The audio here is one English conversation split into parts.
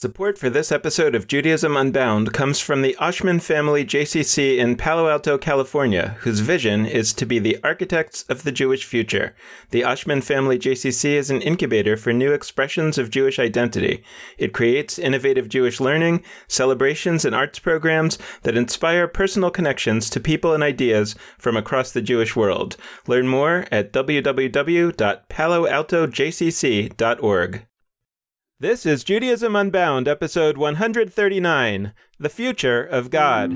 Support for this episode of Judaism Unbound comes from the Oshman Family JCC in Palo Alto, California, whose vision is to be the architects of the Jewish future. The Oshman Family JCC is an incubator for new expressions of Jewish identity. It creates innovative Jewish learning, celebrations, and arts programs that inspire personal connections to people and ideas from across the Jewish world. Learn more at www.paloaltojcc.org. This is Judaism Unbound, episode 139 The Future of God.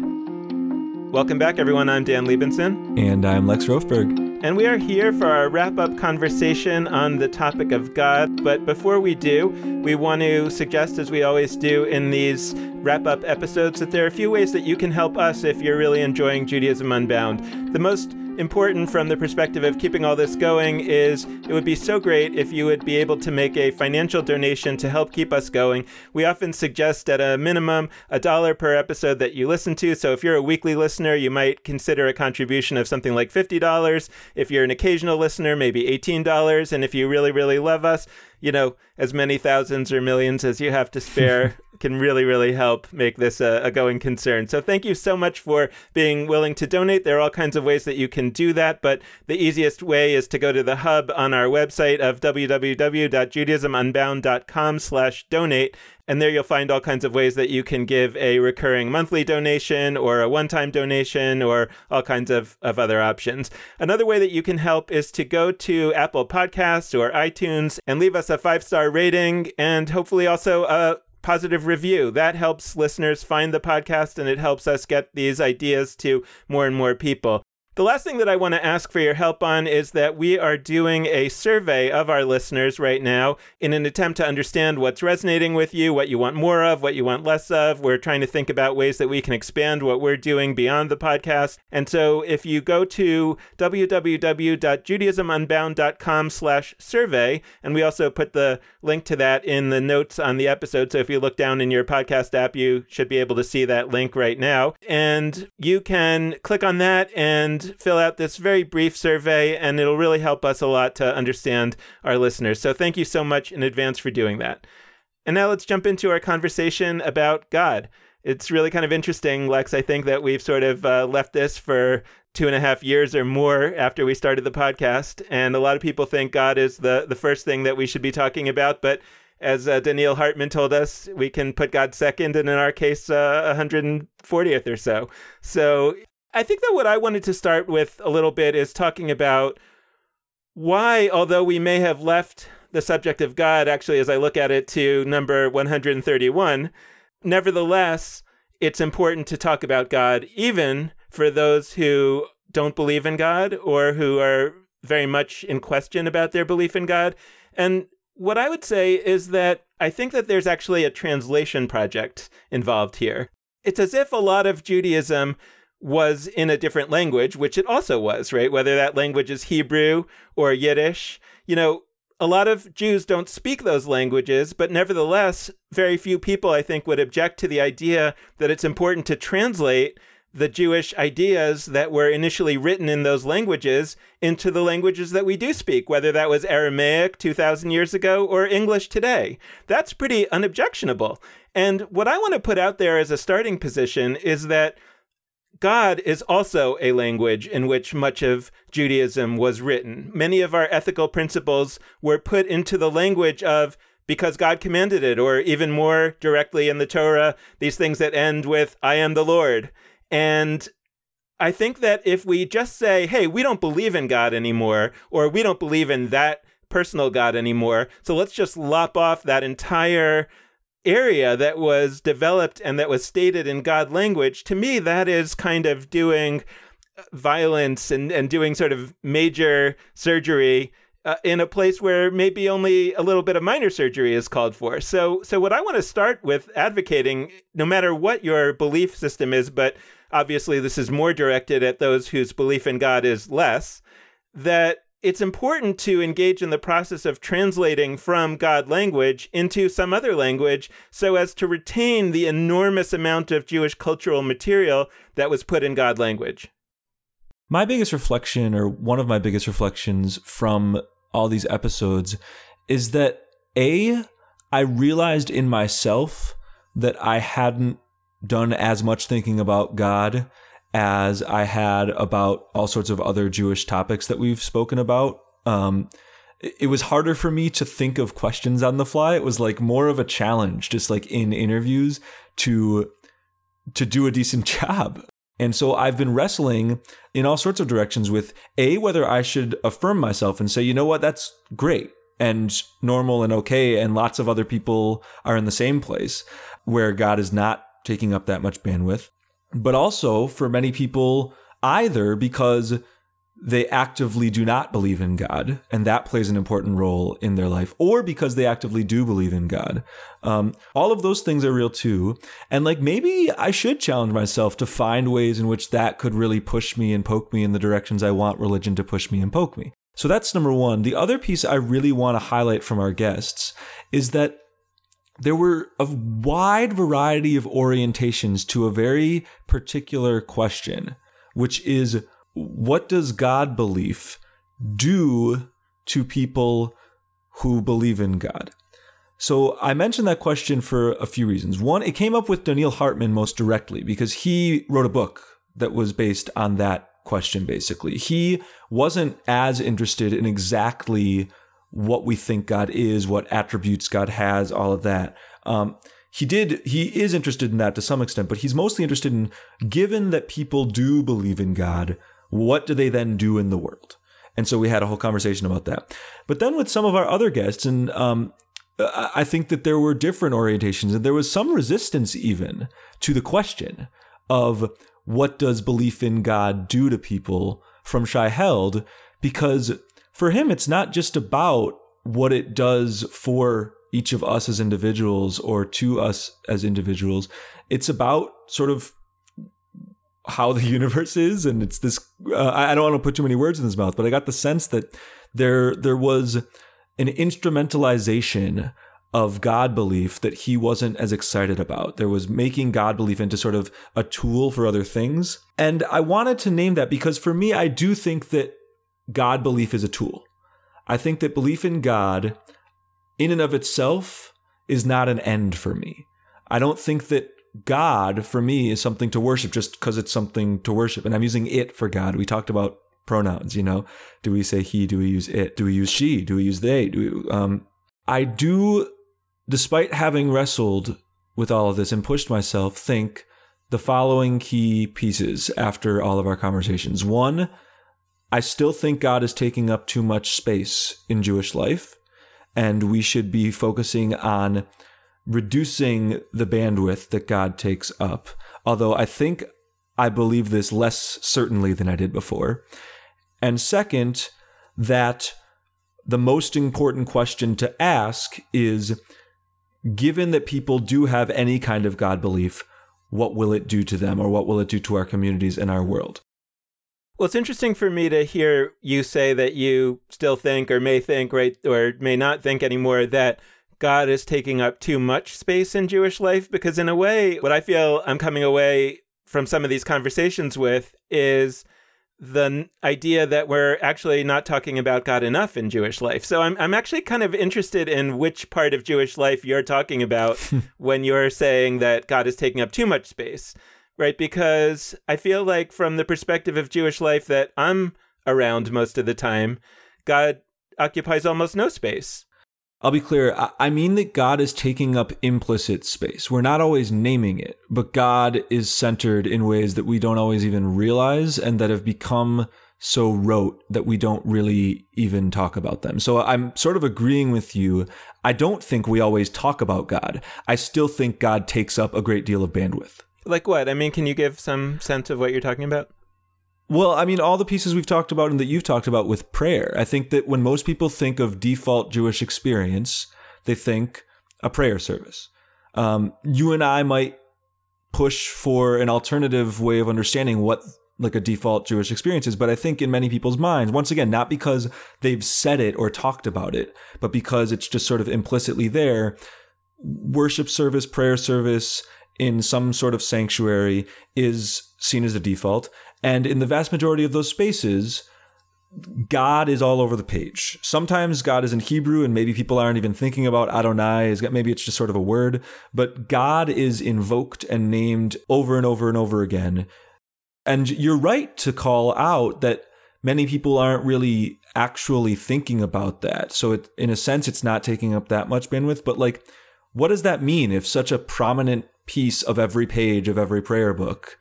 Welcome back, everyone. I'm Dan Libenson. And I'm Lex Rofeberg. And we are here for our wrap up conversation on the topic of God. But before we do, we want to suggest, as we always do in these wrap up episodes, that there are a few ways that you can help us if you're really enjoying Judaism Unbound. The most important from the perspective of keeping all this going is it would be so great if you would be able to make a financial donation to help keep us going. We often suggest at a minimum a dollar per episode that you listen to. So if you're a weekly listener, you might consider a contribution of something like $50. If you're an occasional listener, maybe $18. And if you really, really love us, you know, as many thousands or millions as you have to spare can really, really help make this a, a, going concern. So thank you so much for being willing to donate. There are all kinds of ways that you can do that, but the easiest way is to go to the hub on our website of www.judaismunbound.com slash donate and there you'll find all kinds of ways that you can give a recurring monthly donation or a one time donation or all kinds of, of other options. Another way that you can help is to go to Apple Podcasts or iTunes and leave us a five star rating and hopefully also a positive review. That helps listeners find the podcast and it helps us get these ideas to more and more people. The last thing that I want to ask for your help on is that we are doing a survey of our listeners right now in an attempt to understand what's resonating with you, what you want more of, what you want less of. We're trying to think about ways that we can expand what we're doing beyond the podcast. And so if you go to www.judaismunbound.com slash survey, and we also put the link to that in the notes on the episode. So if you look down in your podcast app, you should be able to see that link right now. And you can click on that and fill out this very brief survey, and it'll really help us a lot to understand our listeners. So thank you so much in advance for doing that. And now let's jump into our conversation about God. It's really kind of interesting, Lex. I think that we've sort of uh, left this for two and a half years or more after we started the podcast. And a lot of people think God is the, the first thing that we should be talking about. But as uh, Donniel Hartman told us, we can put God second, and in our case, uh, 140th or so. So I think that what I wanted to start with a little bit is talking about why, although we may have left the subject of God, actually, as I look at it, to number 131, nevertheless, it's important to talk about God, even for those who don't believe in God or who are very much in question about their belief in God. And what I would say is that I think that there's actually a translation project involved here. It's as if a lot of Judaism was in a different language, which it also was, right? Whether that language is Hebrew or Yiddish. You know, a lot of Jews don't speak those languages, but nevertheless, very few people, I think, would object to the idea that it's important to translate the Jewish ideas that were initially written in those languages into the languages that we do speak, whether that was Aramaic 2,000 years ago or English today. That's pretty unobjectionable. And what I want to put out there as a starting position is that God is also a language in which much of Judaism was written. Many of our ethical principles were put into the language of because God commanded it, or even more directly in the Torah, these things that end with, I am the Lord. And I think that if we just say, hey, we don't believe in God anymore, or we don't believe in that personal God anymore, so let's just lop off that entire area that was developed and that was stated in God language, to me, that is kind of doing violence and, and doing sort of major surgery uh, in a place where maybe only a little bit of minor surgery is called for. So, so what I want to start with advocating, no matter what your belief system is, but obviously this is more directed at those whose belief in God is less, that it's important to engage in the process of translating from God language into some other language so as to retain the enormous amount of Jewish cultural material that was put in God language. My biggest reflection, or one of my biggest reflections from all these episodes, is that A, I realized in myself that I hadn't done as much thinking about God as I had about all sorts of other Jewish topics that we've spoken about. Um, it was harder for me to think of questions on the fly. It was like more of a challenge, just like in interviews, to to do a decent job. And so I've been wrestling in all sorts of directions with A, whether I should affirm myself and say, you know what, that's great and normal and okay. And lots of other people are in the same place where God is not taking up that much bandwidth. But also for many people, either because they actively do not believe in God, and that plays an important role in their life, or because they actively do believe in God. Um, all of those things are real too. And like maybe I should challenge myself to find ways in which that could really push me and poke me in the directions I want religion to push me and poke me. So that's number one. The other piece I really want to highlight from our guests is that there were a wide variety of orientations to a very particular question, which is what does God belief do to people who believe in God? So I mentioned that question for a few reasons. One, it came up with Donniel Hartman most directly because he wrote a book that was based on that question, basically. He wasn't as interested in exactly what we think God is, what attributes God has, all of that. Um, he did he is interested in that to some extent but he's mostly interested in given that people do believe in god what do they then do in the world? And so we had a whole conversation about that. But then with some of our other guests, and um, I think that there were different orientations, and there was some resistance even to the question of what does belief in God do to people from Shai Held, because for him, it's not just about what it does for each of us as individuals or to us as individuals. It's about sort of how the universe is, and it's this. Uh, I don't want to put too many words in his mouth, but I got the sense that there there was an instrumentalization of God belief that he wasn't as excited about. There was making God belief into sort of a tool for other things. And I wanted to name that because for me, I do think that God belief is a tool. I think that belief in God, in and of itself, is not an end for me. I don't think that God for me is something to worship just because it's something to worship. And I'm using it for God. We talked about pronouns, you know. Do we say he? Do we use it? Do we use she? Do we use they? Do we, um I do despite having wrestled with all of this and pushed myself think the following key pieces after all of our conversations. One, I still think God is taking up too much space in Jewish life and we should be focusing on reducing the bandwidth that God takes up. Although I think I believe this less certainly than I did before. And second, that the most important question to ask is given that people do have any kind of God belief, what will it do to them or what will it do to our communities and our world? Well, it's interesting for me to hear you say that you still think or may think, right, or may not think anymore that God is taking up too much space in Jewish life because, in a way, what I feel I'm coming away from some of these conversations with is the idea that we're actually not talking about God enough in Jewish life. So I'm I'm actually kind of interested in which part of Jewish life you're talking about when you're saying that God is taking up too much space, right? Because I feel like from the perspective of Jewish life that I'm around most of the time, God occupies almost no space. I'll be clear. I mean that God is taking up implicit space. We're not always naming it, but God is centered in ways that we don't always even realize and that have become so rote that we don't really even talk about them. So I'm sort of agreeing with you. I don't think we always talk about God. I still think God takes up a great deal of bandwidth. Like what? I mean, can you give some sense of what you're talking about? Well, I mean, all the pieces we've talked about and that you've talked about with prayer, I think that when most people think of default Jewish experience, they think a prayer service. Um, you and I might push for an alternative way of understanding what like a default Jewish experience is, but I think in many people's minds, once again, not because they've said it or talked about it, but because it's just sort of implicitly there, worship service, prayer service in some sort of sanctuary is seen as a default. And in the vast majority of those spaces, God is all over the page. Sometimes God is in Hebrew and maybe people aren't even thinking about Adonai. Maybe it's just sort of a word, but God is invoked and named over and over and over again. And you're right to call out that many people aren't really actually thinking about that. So it, in a sense, it's not taking up that much bandwidth, but like, what does that mean if such a prominent piece of every page of every prayer book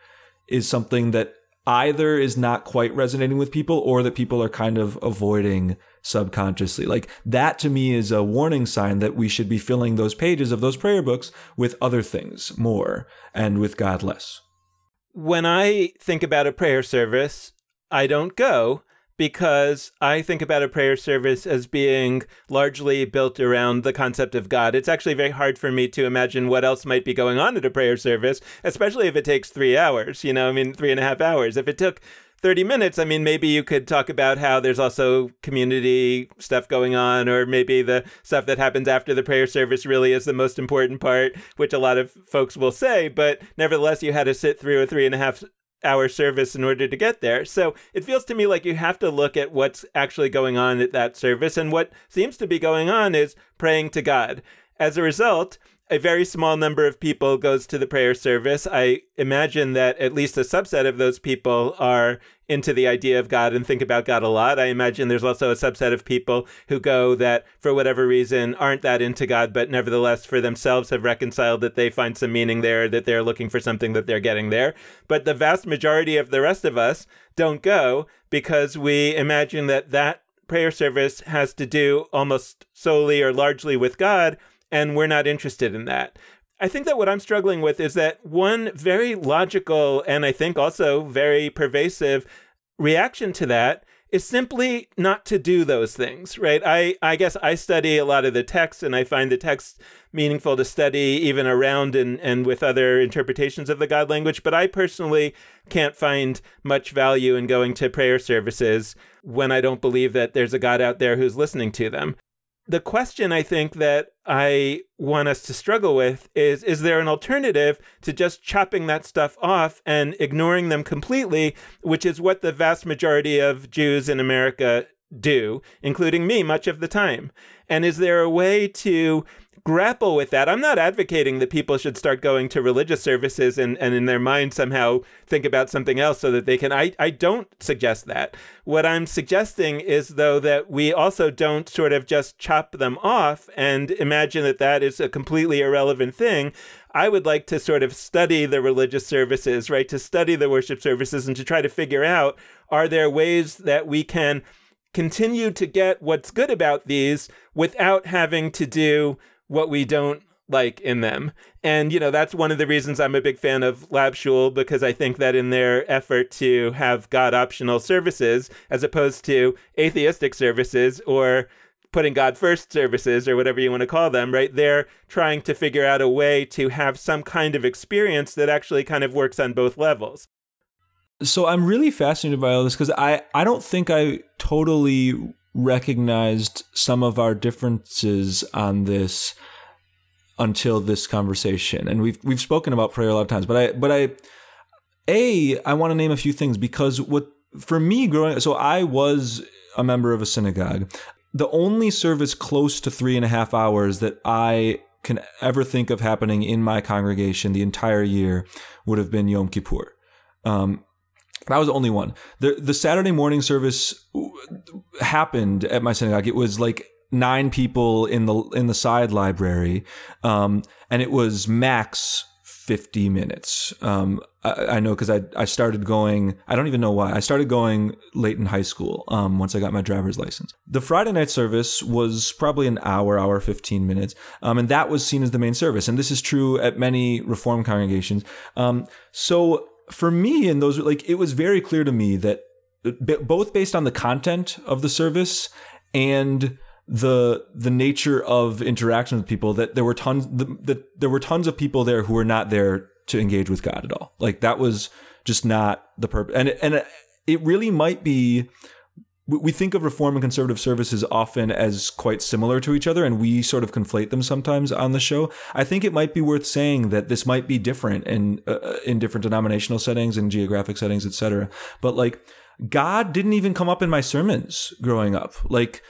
is something that either is not quite resonating with people or that people are kind of avoiding subconsciously. Like that to me is a warning sign that we should be filling those pages of those prayer books with other things more and with God less. When I think about a prayer service, I don't go because I think about a prayer service as being largely built around the concept of God. It's actually very hard for me to imagine what else might be going on at a prayer service, especially if it takes three hours, you know, I mean, three and a half hours. If it took 30 minutes, I mean, maybe you could talk about how there's also community stuff going on, or maybe the stuff that happens after the prayer service really is the most important part, which a lot of folks will say. But nevertheless, you had to sit through a three and a half hour service in order to get there. So it feels to me like you have to look at what's actually going on at that service. And what seems to be going on is praying to God. As a result, a very small number of people goes to the prayer service. I imagine that at least a subset of those people are into the idea of God and think about God a lot. I imagine there's also a subset of people who go that for whatever reason aren't that into God, but nevertheless for themselves have reconciled that they find some meaning there, that they're looking for something that they're getting there. But the vast majority of the rest of us don't go because we imagine that that prayer service has to do almost solely or largely with God and we're not interested in that. I think that what I'm struggling with is that one very logical and I think also very pervasive reaction to that is simply not to do those things, right? I, I guess I study a lot of the text and I find the text meaningful to study even around and, and with other interpretations of the God language, but I personally can't find much value in going to prayer services when I don't believe that there's a God out there who's listening to them the question I think that I want us to struggle with is is there an alternative to just chopping that stuff off and ignoring them completely, which is what the vast majority of Jews in America do, including me much of the time? And is there a way to grapple with that. I'm not advocating that people should start going to religious services and, and in their mind somehow think about something else so that they can. I, I don't suggest that. What I'm suggesting is, though, that we also don't sort of just chop them off and imagine that that is a completely irrelevant thing. I would like to sort of study the religious services, right? To study the worship services and to try to figure out are there ways that we can continue to get what's good about these without having to do what we don't like in them. And, you know, that's one of the reasons I'm a big fan of LabShul because I think that in their effort to have God optional services, as opposed to atheistic services or putting God first services or whatever you want to call them, right? They're trying to figure out a way to have some kind of experience that actually kind of works on both levels. So I'm really fascinated by all this because I, I don't think I totally recognized some of our differences on this until this conversation. And we've we've spoken about prayer a lot of times, but I but I a I want to name a few things because what for me growing so I was a member of a synagogue. The only service close to three and a half hours that I can ever think of happening in my congregation the entire year would have been Yom Kippur. Um, that was the only one. The the Saturday morning service happened at my synagogue. It was like nine people in the in the side library, um, and it was max 50 minutes. Um, I, I, know because I, I started going, I don't even know why. I started going late in high school um, once I got my driver's license. The Friday night service was probably an hour, hour, 15 minutes. Um, and that was seen as the main service. And this is true at many Reform congregations. Um, so for me, and those, like, it was very clear to me that both based on the content of the service and the the nature of interaction with people that there were tons that there were tons of people there who were not there to engage with God at all. Like that was just not the purpose. And and it really might be we think of reform and conservative services often as quite similar to each other and we sort of conflate them sometimes on the show i think it might be worth saying that this might be different in uh, in different denominational settings and geographic settings etc but like God didn't even come up in my sermons growing up. Like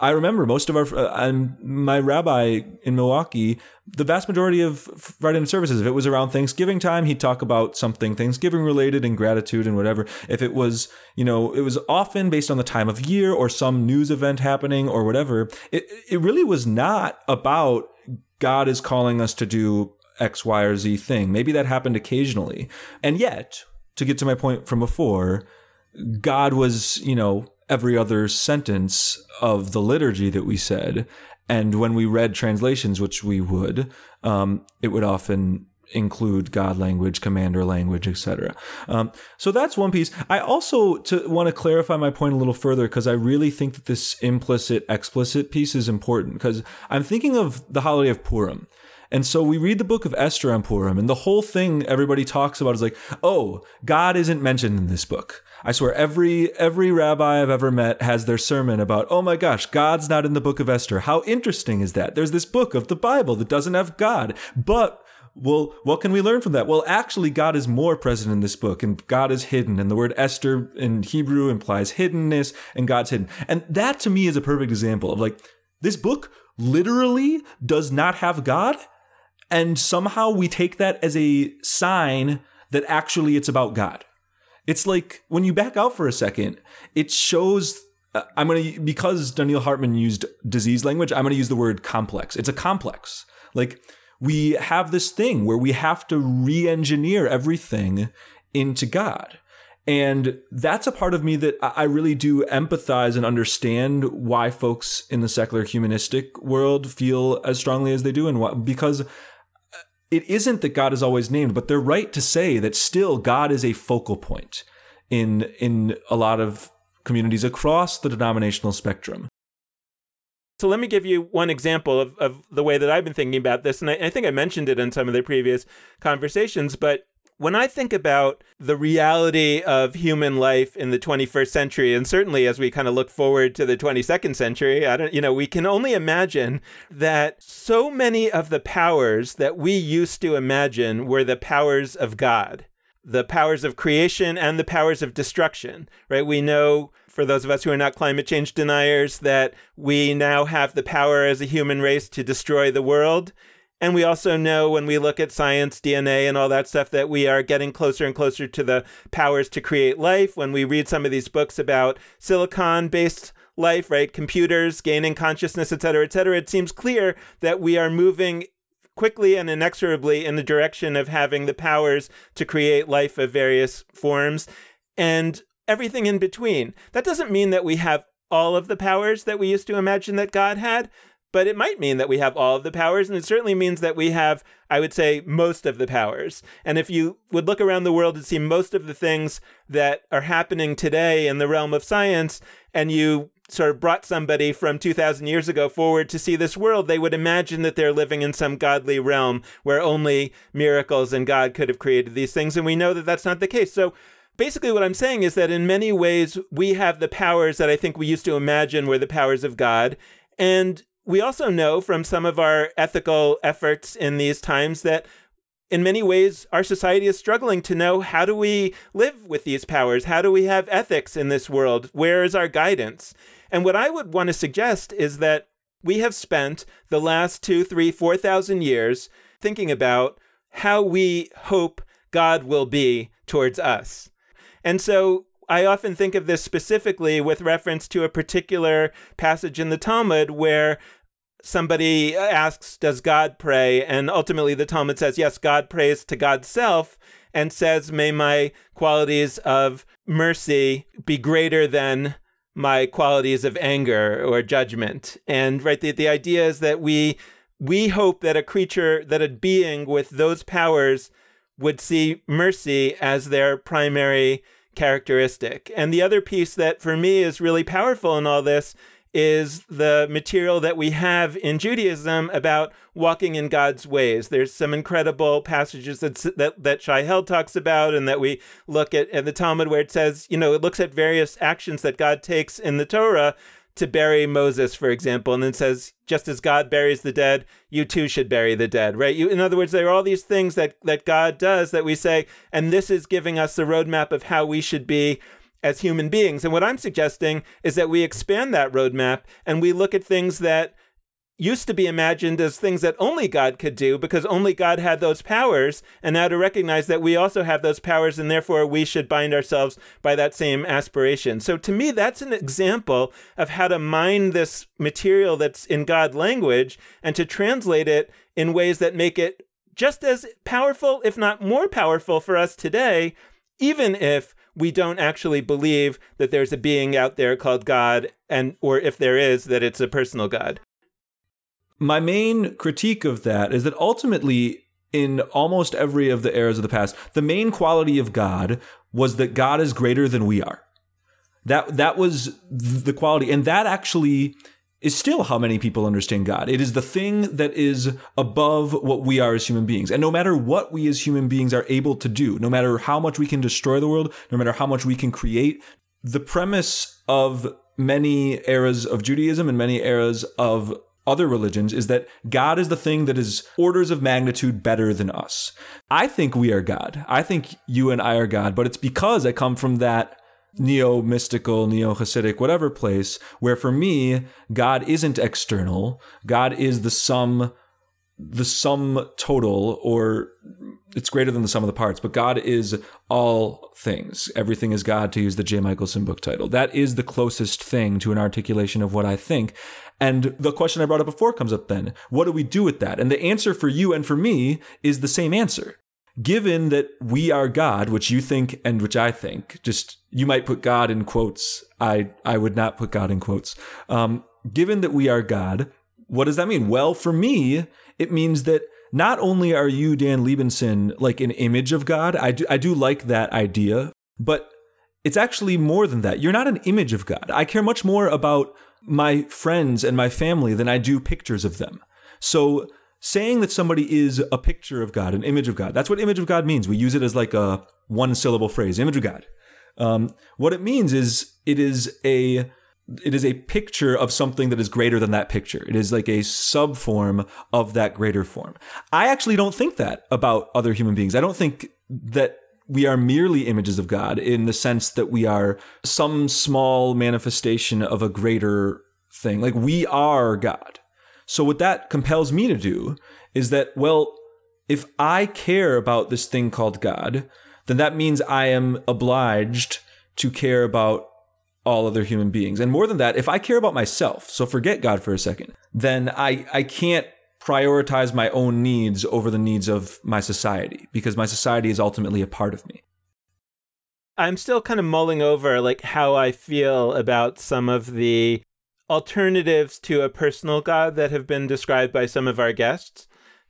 I remember most of our, uh, my rabbi in Milwaukee, the vast majority of Friday night services, if it was around Thanksgiving time, he'd talk about something Thanksgiving related and gratitude and whatever. If it was, you know, it was often based on the time of year or some news event happening or whatever. It, it really was not about God is calling us to do X, Y, or Z thing. Maybe that happened occasionally. And yet, to get to my point from before, God was, you know, every other sentence of the liturgy that we said. And when we read translations, which we would, um, it would often include God language, commander language, etc. Um, so that's one piece. I also to want to clarify my point a little further because I really think that this implicit explicit piece is important because I'm thinking of the holiday of Purim. And so we read the book of Esther on Purim, and the whole thing everybody talks about is like, oh, God isn't mentioned in this book. I swear every every rabbi I've ever met has their sermon about, oh my gosh, God's not in the book of Esther. How interesting is that? There's this book of the Bible that doesn't have God. But well, what can we learn from that? Well, actually, God is more present in this book, and God is hidden. And the word Esther in Hebrew implies hiddenness, and God's hidden. And that to me is a perfect example of like, this book literally does not have God, and somehow we take that as a sign that actually it's about God. It's like when you back out for a second, it shows. Uh, I'm going to, because Donniel Hartman used disease language, I'm going to use the word complex. It's a complex. Like we have this thing where we have to re engineer everything into God. And that's a part of me that I really do empathize and understand why folks in the secular humanistic world feel as strongly as they do. And because it isn't that God is always named, but they're right to say that still God is a focal point in in a lot of communities across the denominational spectrum. So let me give you one example of, of the way that I've been thinking about this. And I, I think I mentioned it in some of the previous conversations, but when I think about the reality of human life in the 21st century, and certainly as we kind of look forward to the 22nd century, I don't, you know, we can only imagine that so many of the powers that we used to imagine were the powers of God, the powers of creation and the powers of destruction, right? We know for those of us who are not climate change deniers that we now have the power as a human race to destroy the world. And we also know when we look at science, DNA, and all that stuff that we are getting closer and closer to the powers to create life. When we read some of these books about silicon based life, right? Computers gaining consciousness, et cetera, et cetera, it seems clear that we are moving quickly and inexorably in the direction of having the powers to create life of various forms and everything in between. That doesn't mean that we have all of the powers that we used to imagine that God had, but it might mean that we have all of the powers, and it certainly means that we have, I would say, most of the powers. And if you would look around the world and see most of the things that are happening today in the realm of science, and you sort of brought somebody from 2000 years ago forward to see this world, they would imagine that they're living in some godly realm where only miracles and God could have created these things. And we know that that's not the case. So basically what I'm saying is that in many ways we have the powers that I think we used to imagine were the powers of God. And we also know from some of our ethical efforts in these times that in many ways our society is struggling to know how do we live with these powers? How do we have ethics in this world? Where is our guidance? And what I would want to suggest is that we have spent the last two, three, four thousand years thinking about how we hope God will be towards us. And so I often think of this specifically with reference to a particular passage in the Talmud where somebody asks, Does God pray? And ultimately, the Talmud says, Yes, God prays to God's self and says, May my qualities of mercy be greater than my qualities of anger or judgment. And right, the, the idea is that we we hope that a creature, that a being with those powers would see mercy as their primary characteristic. And the other piece that for me is really powerful in all this is the material that we have in Judaism about walking in God's ways. There's some incredible passages that that, that Shai Held talks about, and that we look at in the Talmud, where it says, you know, it looks at various actions that God takes in the Torah to bury Moses, for example, and then says, just as God buries the dead, you too should bury the dead, right? You, in other words, there are all these things that that God does that we say, and this is giving us the roadmap of how we should be as human beings. And what I'm suggesting is that we expand that roadmap and we look at things that used to be imagined as things that only God could do because only God had those powers, and now to recognize that we also have those powers and therefore we should bind ourselves by that same aspiration. So to me, that's an example of how to mine this material that's in God language and to translate it in ways that make it just as powerful, if not more powerful for us today, even if we don't actually believe that there's a being out there called God and or if there is that it's a personal God. My main critique of that is that ultimately in almost every of the eras of the past the main quality of god was that god is greater than we are. That that was the quality. And that actually is still how many people understand God. It is the thing that is above what we are as human beings. And no matter what we as human beings are able to do, no matter how much we can destroy the world, no matter how much we can create, the premise of many eras of Judaism and many eras of other religions is that God is the thing that is orders of magnitude better than us. I think we are God. I think you and I are God, but it's because I come from that neo mystical, neo Hasidic, whatever place where for me, God isn't external. God is the sum the sum total or it's greater than the sum of the parts but god is all things. Everything is god to use the j. Michaelson book title. That is the closest thing to an articulation of what i think. And the question i brought up before comes up then. What do we do with that? And the answer for you and for me is the same answer given that we are god which you think and which i think just you might put god in quotes i i would not put god in quotes um, given that we are god what does that mean well for me it means that not only are you Dan Libenson like an image of God, I do I do like that idea, but it's actually more than that. You're not an image of God. I care much more about my friends and my family than I do pictures of them. So saying that somebody is a picture of God, an image of God, that's what image of God means. We use it as like a one syllable phrase, image of God. Um, what it means is it is a it is a picture of something that is greater than that picture. It is like a subform of that greater form. I actually don't think that about other human beings. I don't think that we are merely images of God in the sense that we are some small manifestation of a greater thing. Like we are God. So what that compels me to do is that, well, if I care about this thing called God, then that means I am obliged to care about all other human beings. And more than that, if I care about myself, so forget God for a second, then I, I can't prioritize my own needs over the needs of my society because my society is ultimately a part of me. I'm still kind of mulling over like how I feel about some of the alternatives to a personal God that have been described by some of our guests.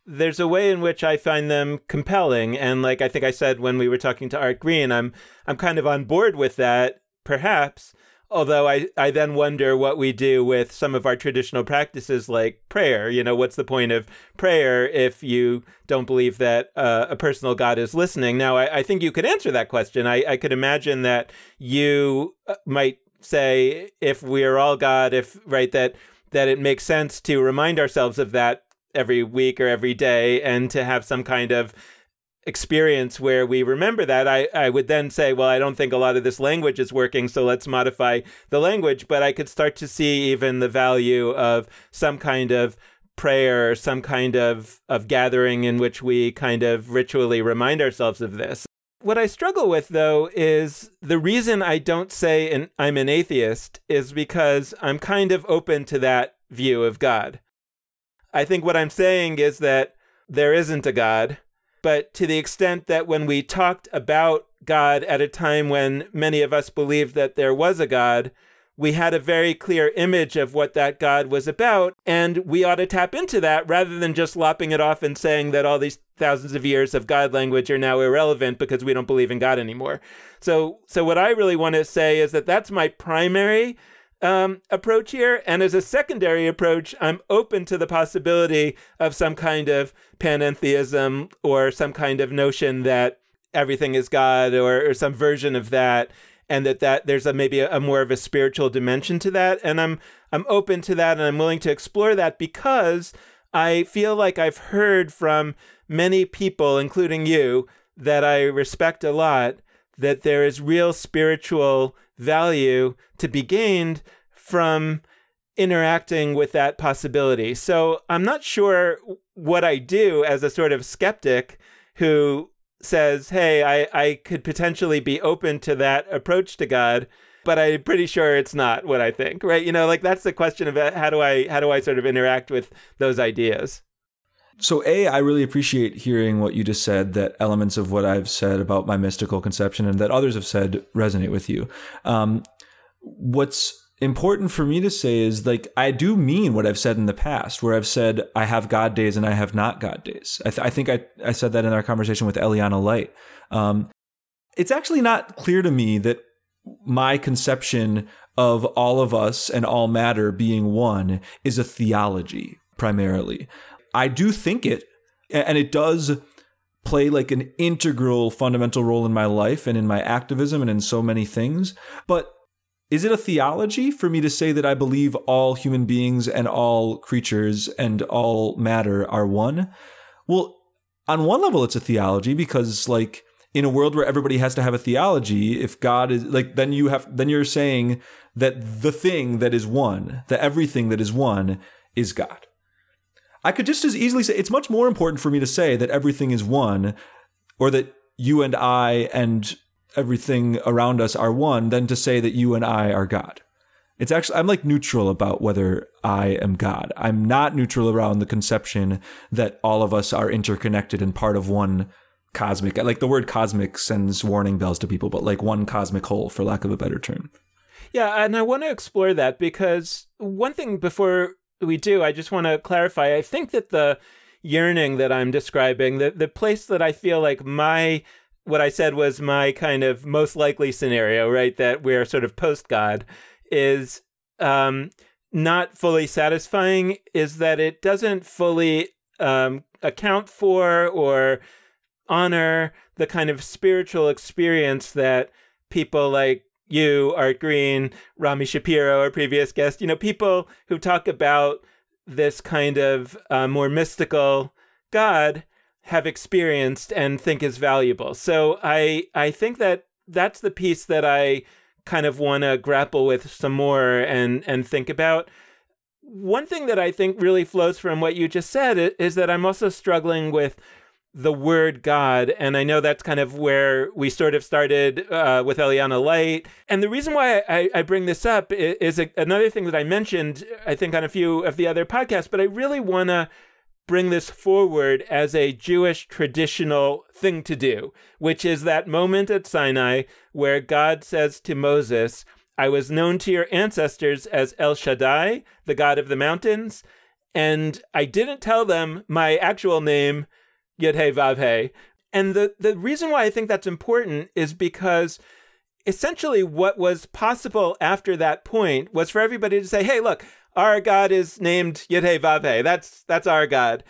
There's a way in which I find them compelling and like I think I said when we were talking to Art Green, I'm I'm kind of on board with that perhaps Although I, I then wonder what we do with some of our traditional practices like prayer. You know, what's the point of prayer if you don't believe that uh, a personal God is listening? Now, I, I think you could answer that question. I, I could imagine that you uh, might say, if we are all God, if, right, that, that it makes sense to remind ourselves of that every week or every day and to have some kind of experience where we remember that, I, I would then say, well, I don't think a lot of this language is working, so let's modify the language. But I could start to see even the value of some kind of prayer, some kind of, of gathering in which we kind of ritually remind ourselves of this. What I struggle with, though, is the reason I don't say an, I'm an atheist is because I'm kind of open to that view of God. I think what I'm saying is that there isn't a God but to the extent that when we talked about God at a time when many of us believed that there was a God, we had a very clear image of what that God was about, and we ought to tap into that rather than just lopping it off and saying that all these thousands of years of God language are now irrelevant because we don't believe in God anymore. So, so what I really want to say is that that's my primary um, approach here. And as a secondary approach, I'm open to the possibility of some kind of panentheism or some kind of notion that everything is God or, or some version of that. And that, that there's a maybe a, a more of a spiritual dimension to that. And I'm I'm open to that and I'm willing to explore that because I feel like I've heard from many people, including you, that I respect a lot, that there is real spiritual value to be gained from interacting with that possibility. So I'm not sure what I do as a sort of skeptic who says, hey, I, I could potentially be open to that approach to God but I'm pretty sure it's not what I think, right? You know, like that's the question of uh, how do I how do I sort of interact with those ideas. So, A, I really appreciate hearing what you just said, that elements of what I've said about my mystical conception and that others have said resonate with you. Um, what's important for me to say is like, I do mean what I've said in the past, where I've said I have God days and I have not God days. I, th- I think I, I said that in our conversation with Eliana Light. Um, it's actually not clear to me that my conception of all of us and all matter being one is a theology primarily. I do think it, and it does play like an integral fundamental role in my life and in my activism and in so many things. But is it a theology for me to say that I believe all human beings and all creatures and all matter are one? Well, on one level, it's a theology because, like, in a world where everybody has to have a theology, if God is like, then you have, then you're saying that the thing that is one, the everything that is one, is God. I could just as easily say it's much more important for me to say that everything is one or that you and I and everything around us are one than to say that you and I are God. It's actually, I'm like neutral about whether I am God. I'm not neutral around the conception that all of us are interconnected and part of one cosmic. Like the word cosmic sends warning bells to people, but like one cosmic whole, for lack of a better term. Yeah, and I want to explore that because one thing before we do, I just want to clarify. I think that the yearning that I'm describing, the the place that I feel like my what I said was my kind of most likely scenario, right? That we're sort of post God, is um, not fully satisfying. Is that it doesn't fully um, account for or honor the kind of spiritual experience that people like you, Art Green, Rami Shapiro, our previous guest, you know, people who talk about this kind of uh, more mystical God have experienced and think is valuable. So I I think that that's the piece that I kind of want to grapple with some more and and think about. One thing that I think really flows from what you just said is that I'm also struggling with the word God. And I know that's kind of where we sort of started uh, with Eliana Light. And the reason why I, I bring this up is, is a, another thing that I mentioned, I think, on a few of the other podcasts, but I really want to bring this forward as a Jewish traditional thing to do, which is that moment at Sinai where God says to Moses, I was known to your ancestors as El Shaddai, the God of the mountains, and I didn't tell them my actual name Yud Hey Vav And the, the reason why I think that's important is because essentially what was possible after that point was for everybody to say, hey, look, our God is named Yud Hey Vav Hey. That's, that's our God.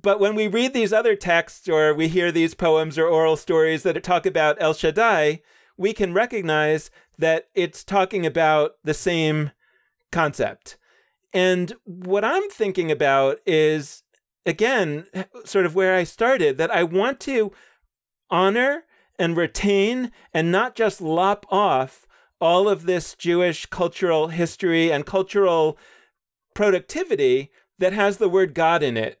But when we read these other texts or we hear these poems or oral stories that talk about El Shaddai, we can recognize that it's talking about the same concept. And what I'm thinking about is again, sort of where I started, that I want to honor and retain and not just lop off all of this Jewish cultural history and cultural productivity that has the word God in it.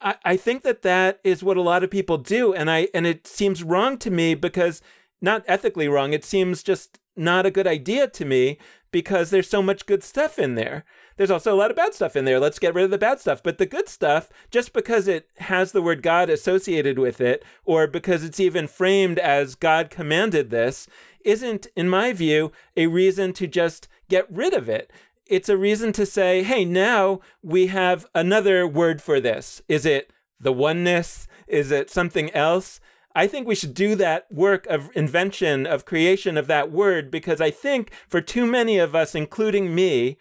I, I think that that is what a lot of people do, and I and it seems wrong to me because not ethically wrong. It seems just not a good idea to me because there's so much good stuff in there there's also a lot of bad stuff in there. Let's get rid of the bad stuff. But the good stuff, just because it has the word God associated with it, or because it's even framed as God commanded this, isn't, in my view, a reason to just get rid of it. It's a reason to say, hey, now we have another word for this. Is it the oneness? Is it something else? I think we should do that work of invention, of creation of that word, because I think for too many of us, including me,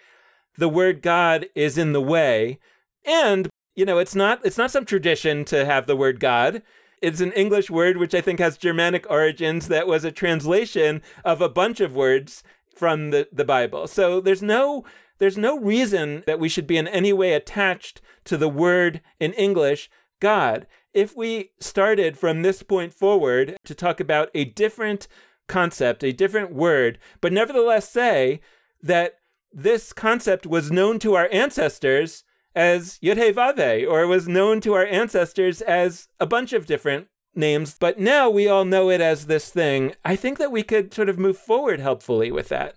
the word God is in the way. And, you know, it's not it's not some tradition to have the word God. It's an English word which I think has Germanic origins that was a translation of a bunch of words from the, the Bible. So there's no there's no reason that we should be in any way attached to the word in English, God. If we started from this point forward to talk about a different concept, a different word, but nevertheless say that this concept was known to our ancestors as Yud Hey Vav Hey, or was known to our ancestors as a bunch of different names, but now we all know it as this thing. I think that we could sort of move forward helpfully with that.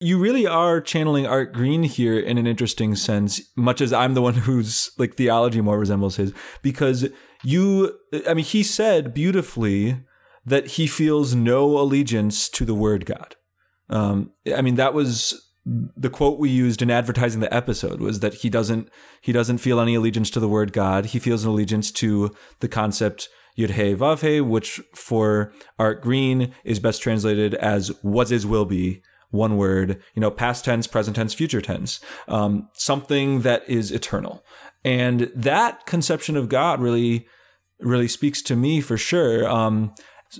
You really are channeling Art Green here in an interesting sense, much as I'm the one whose like theology more resembles his, because you, I mean, he said beautifully that he feels no allegiance to the word God. Um, I mean, that was the quote we used in advertising the episode was that he doesn't he doesn't feel any allegiance to the word God. He feels an allegiance to the concept Yud Hey Vav Hey, which for Art Green is best translated as "was is will be." One word, you know, past tense, present tense, future tense, um, something that is eternal, and that conception of God really, really speaks to me for sure. Um,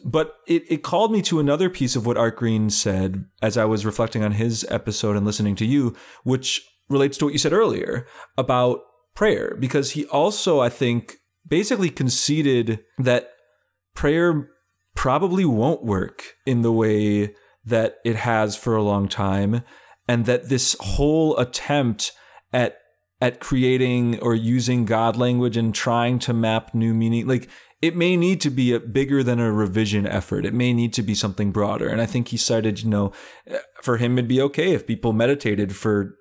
but it, it called me to another piece of what Art Green said as I was reflecting on his episode and listening to you, which relates to what you said earlier about prayer, because he also, I think, basically conceded that prayer probably won't work in the way that it has for a long time, and that this whole attempt at at creating or using God language and trying to map new meaning, like it may need to be a bigger than a revision effort. It may need to be something broader. And I think he cited, you know, for him, it'd be okay if people meditated for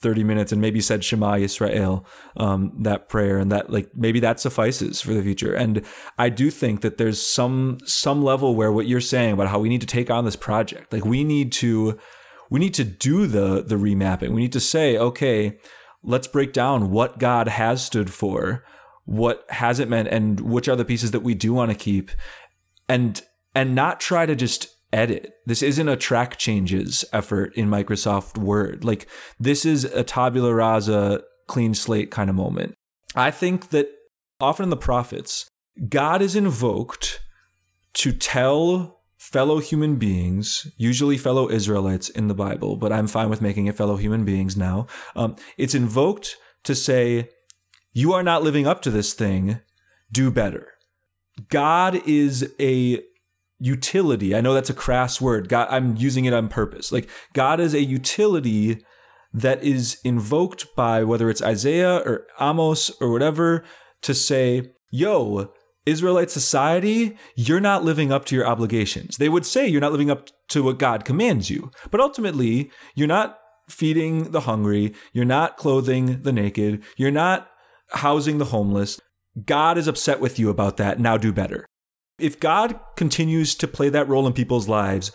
30 minutes and maybe said Shema Yisrael, um, that prayer and that like maybe that suffices for the future. And I do think that there's some, some level where what you're saying about how we need to take on this project, like we need to, we need to do the, the remapping. We need to say, okay, let's break down what God has stood for what has it meant and which are the pieces that we do want to keep and and not try to just edit. This isn't a track changes effort in Microsoft Word. Like this is a tabula rasa clean slate kind of moment. I think that often in the prophets, God is invoked to tell fellow human beings, usually fellow Israelites in the Bible, but I'm fine with making it fellow human beings now. Um, it's invoked to say, you are not living up to this thing. Do better. God is a utility. I know that's a crass word. God, I'm using it on purpose. Like God is a utility that is invoked by whether it's Isaiah or Amos or whatever to say, yo, Israelite society, you're not living up to your obligations. They would say you're not living up to what God commands you. But ultimately, you're not feeding the hungry. You're not clothing the naked. You're not housing the homeless. God is upset with you about that. Now do better. If God continues to play that role in people's lives,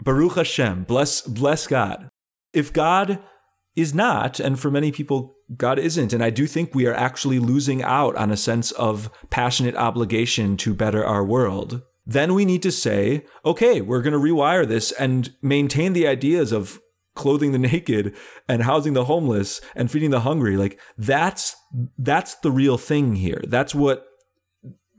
Baruch Hashem, bless, bless God. If God is not, and for many people, God isn't, and I do think we are actually losing out on a sense of passionate obligation to better our world, then we need to say, okay, we're going to rewire this and maintain the ideas of clothing the naked and housing the homeless and feeding the hungry. Like that's that's the real thing here. That's what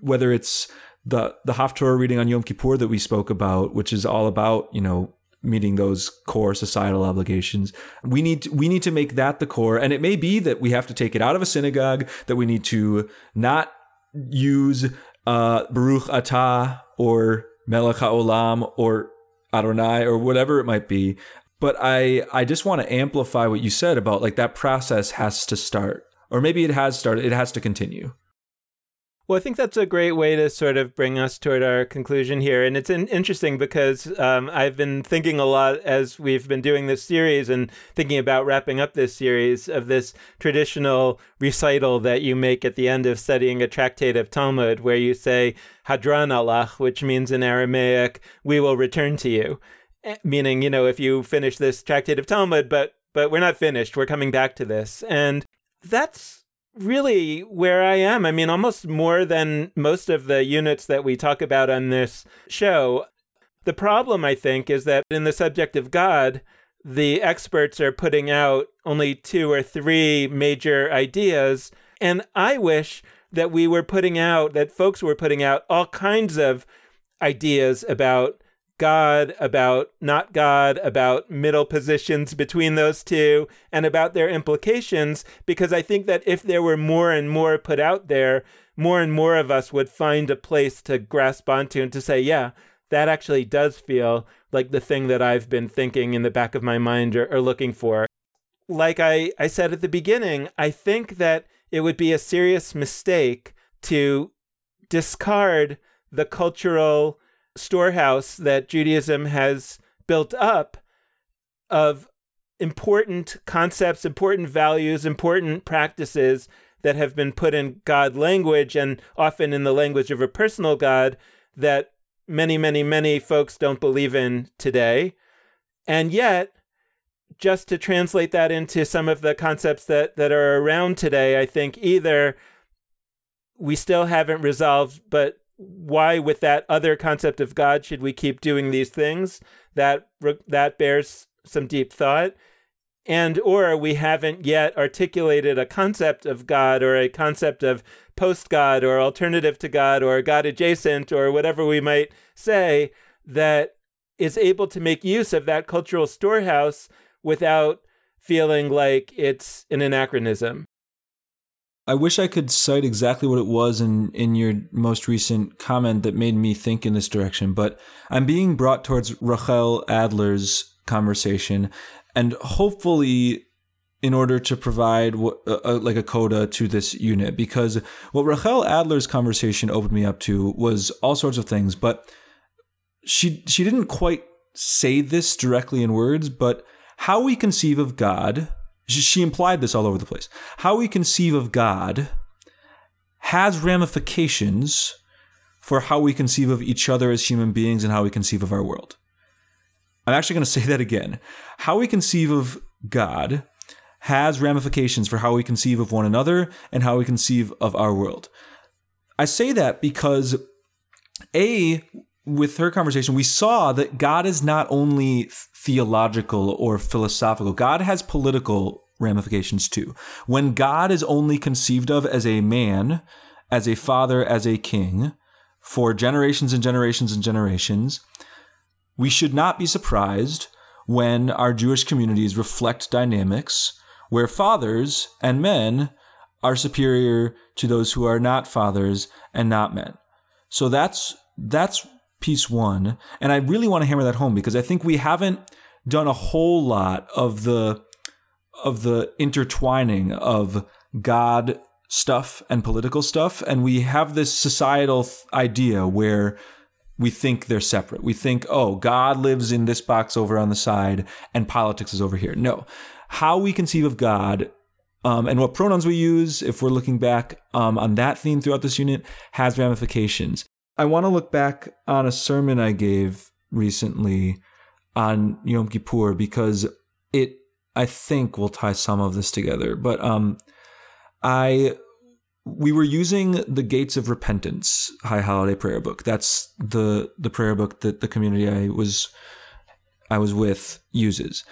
whether it's the the Haftorah reading on Yom Kippur that we spoke about which is all about you know meeting those core societal obligations. We need to, we need to make that the core. And it may be that we have to take it out of a synagogue that we need to not use uh, Baruch Atah or Melech HaOlam or Adonai or whatever it might be but I I just want to amplify what you said about like that process has to start or maybe it has started it has to continue. Well, I think that's a great way to sort of bring us toward our conclusion here. And it's in- interesting because um, I've been thinking a lot as we've been doing this series and thinking about wrapping up this series of this traditional recital that you make at the end of studying a tractate of Talmud, where you say, Hadran Alach, which means in Aramaic, we will return to you. Meaning, you know, if you finish this tractate of Talmud, but but we're not finished. We're coming back to this. And that's really where I am. I mean, almost more than most of the units that we talk about on this show. The problem, I think, is that in the subject of God, the experts are putting out only two or three major ideas. And I wish that we were putting out, that folks were putting out all kinds of ideas about God, about not God, about middle positions between those two, and about their implications, because I think that if there were more and more put out there, more and more of us would find a place to grasp onto and to say, yeah, that actually does feel like the thing that I've been thinking in the back of my mind or, or looking for. Like I, I said at the beginning, I think that it would be a serious mistake to discard the cultural storehouse that Judaism has built up of important concepts, important values, important practices that have been put in God language and often in the language of a personal God that many, many, many folks don't believe in today. And yet, just to translate that into some of the concepts that, that are around today, I think either we still haven't resolved, but why with that other concept of God should we keep doing these things? That that bears some deep thought. And or we haven't yet articulated a concept of God or a concept of post God or alternative to God or God adjacent or whatever we might say that is able to make use of that cultural storehouse without feeling like it's an anachronism. I wish I could cite exactly what it was in, in your most recent comment that made me think in this direction, but I'm being brought towards Rachel Adler's conversation, and hopefully in order to provide what, uh, like a coda to this unit, because what Rachel Adler's conversation opened me up to was all sorts of things, but she she didn't quite say this directly in words, but how we conceive of God she implied this all over the place. How we conceive of God has ramifications for how we conceive of each other as human beings and how we conceive of our world. I'm actually going to say that again. How we conceive of God has ramifications for how we conceive of one another and how we conceive of our world. I say that because A, with her conversation, we saw that God is not only theological or philosophical, God has political ramifications too. When God is only conceived of as a man, as a father, as a king, for generations and generations and generations, we should not be surprised when our Jewish communities reflect dynamics where fathers and men are superior to those who are not fathers and not men. So that's that's piece one. And I really want to hammer that home because I think we haven't done a whole lot of the of the intertwining of God stuff and political stuff. And we have this societal th- idea where we think they're separate. We think, oh, God lives in this box over on the side and politics is over here. No. How we conceive of God um, and what pronouns we use, if we're looking back um, on that theme throughout this unit, has ramifications. I want to look back on a sermon I gave recently on Yom Kippur because it, I think, will tie some of this together. But um, I we were using the Gates of Repentance High Holiday Prayer Book. That's the the prayer book that the community I was I was with uses.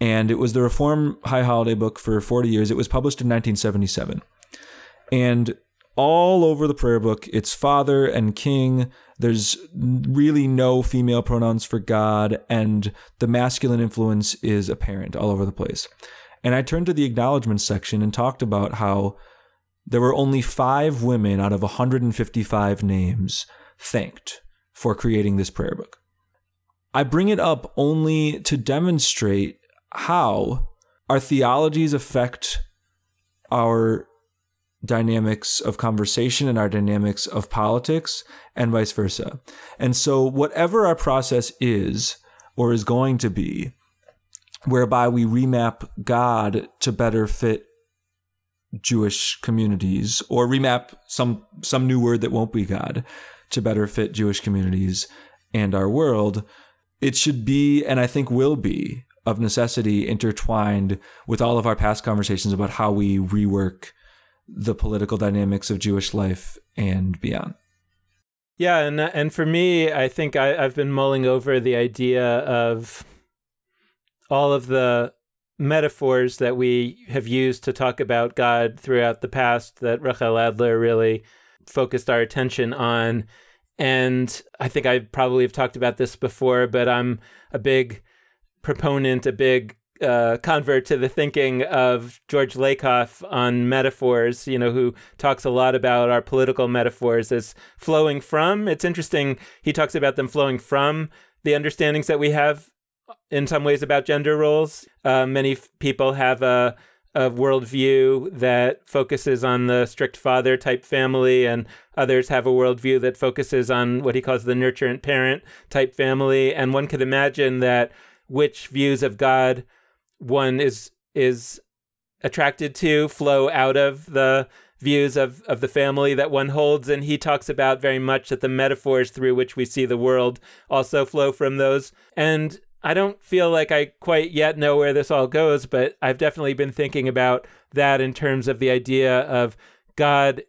And it was the Reform High Holiday book for 40 years. It was published in 1977. And all over the prayer book. It's father and king. There's really no female pronouns for God, and the masculine influence is apparent all over the place. And I turned to the acknowledgments section and talked about how there were only five women out of 155 names thanked for creating this prayer book. I bring it up only to demonstrate how our theologies affect our dynamics of conversation and our dynamics of politics and vice versa. And so, whatever our process is or is going to be, whereby we remap God to better fit Jewish communities or remap some some new word that won't be God to better fit Jewish communities and our world, it should be and I think will be of necessity intertwined with all of our past conversations about how we rework the political dynamics of Jewish life and beyond. Yeah, and and for me, I think I, I've been mulling over the idea of all of the metaphors that we have used to talk about God throughout the past that Rachel Adler really focused our attention on. And I think I probably have talked about this before, but I'm a big proponent, a big uh, convert to the thinking of George Lakoff on metaphors, you know, who talks a lot about our political metaphors as flowing from. It's interesting. He talks about them flowing from the understandings that we have in some ways about gender roles. Uh, many f- people have a, a worldview that focuses on the strict father type family, and others have a worldview that focuses on what he calls the nurturant parent type family. And one could imagine that which views of God one is is attracted to flow out of the views of, of the family that one holds. And he talks about very much that the metaphors through which we see the world also flow from those. And I don't feel like I quite yet know where this all goes, but I've definitely been thinking about that in terms of the idea of God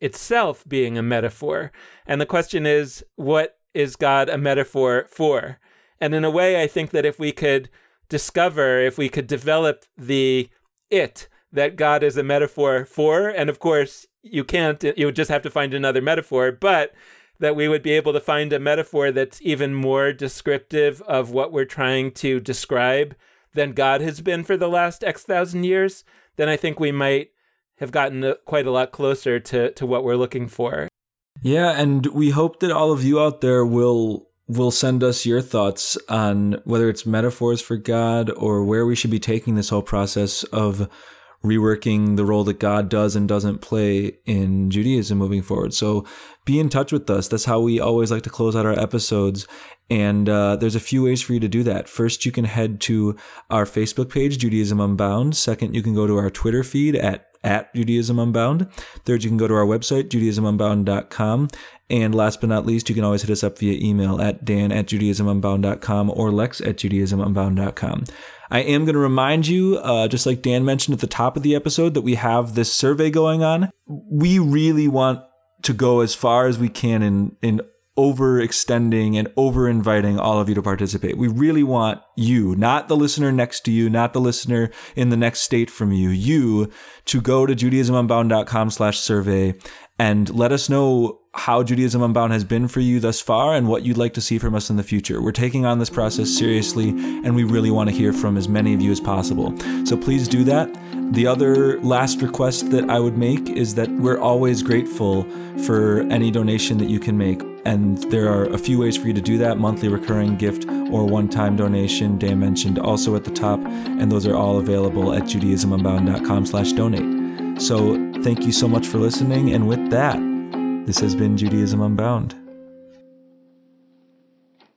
itself being a metaphor. And the question is, what is God a metaphor for? And in a way, I think that if we could discover, if we could develop the it that God is a metaphor for, and of course, you can't, you would just have to find another metaphor, but that we would be able to find a metaphor that's even more descriptive of what we're trying to describe than God has been for the last X thousand years, then I think we might have gotten quite a lot closer to, to what we're looking for. Yeah, and we hope that all of you out there will will send us your thoughts on whether it's metaphors for God or where we should be taking this whole process of reworking the role that God does and doesn't play in Judaism moving forward. So be in touch with us. That's how we always like to close out our episodes. And uh, there's a few ways for you to do that. First, you can head to our Facebook page, Judaism Unbound. Second, you can go to our Twitter feed at at Judaism Unbound. Third, you can go to our website, judaismunbound.com. And last but not least, you can always hit us up via email at dan at judaismunbound.com or lex at judaismunbound.com. I am going to remind you, uh, just like Dan mentioned at the top of the episode, that we have this survey going on. We really want to go as far as we can in, in overextending and over inviting all of you to participate. We really want you, not the listener next to you, not the listener in the next state from you, you to go to judaismunbound.com slash survey and let us know how Judaism Unbound has been for you thus far and what you'd like to see from us in the future. We're taking on this process seriously and we really want to hear from as many of you as possible. So please do that. The other last request that I would make is that we're always grateful for any donation that you can make. And there are a few ways for you to do that monthly recurring gift or one time donation. Dan mentioned also at the top, and those are all available at judaismunbound.com slash donate. So thank you so much for listening. And with that, this has been Judaism Unbound.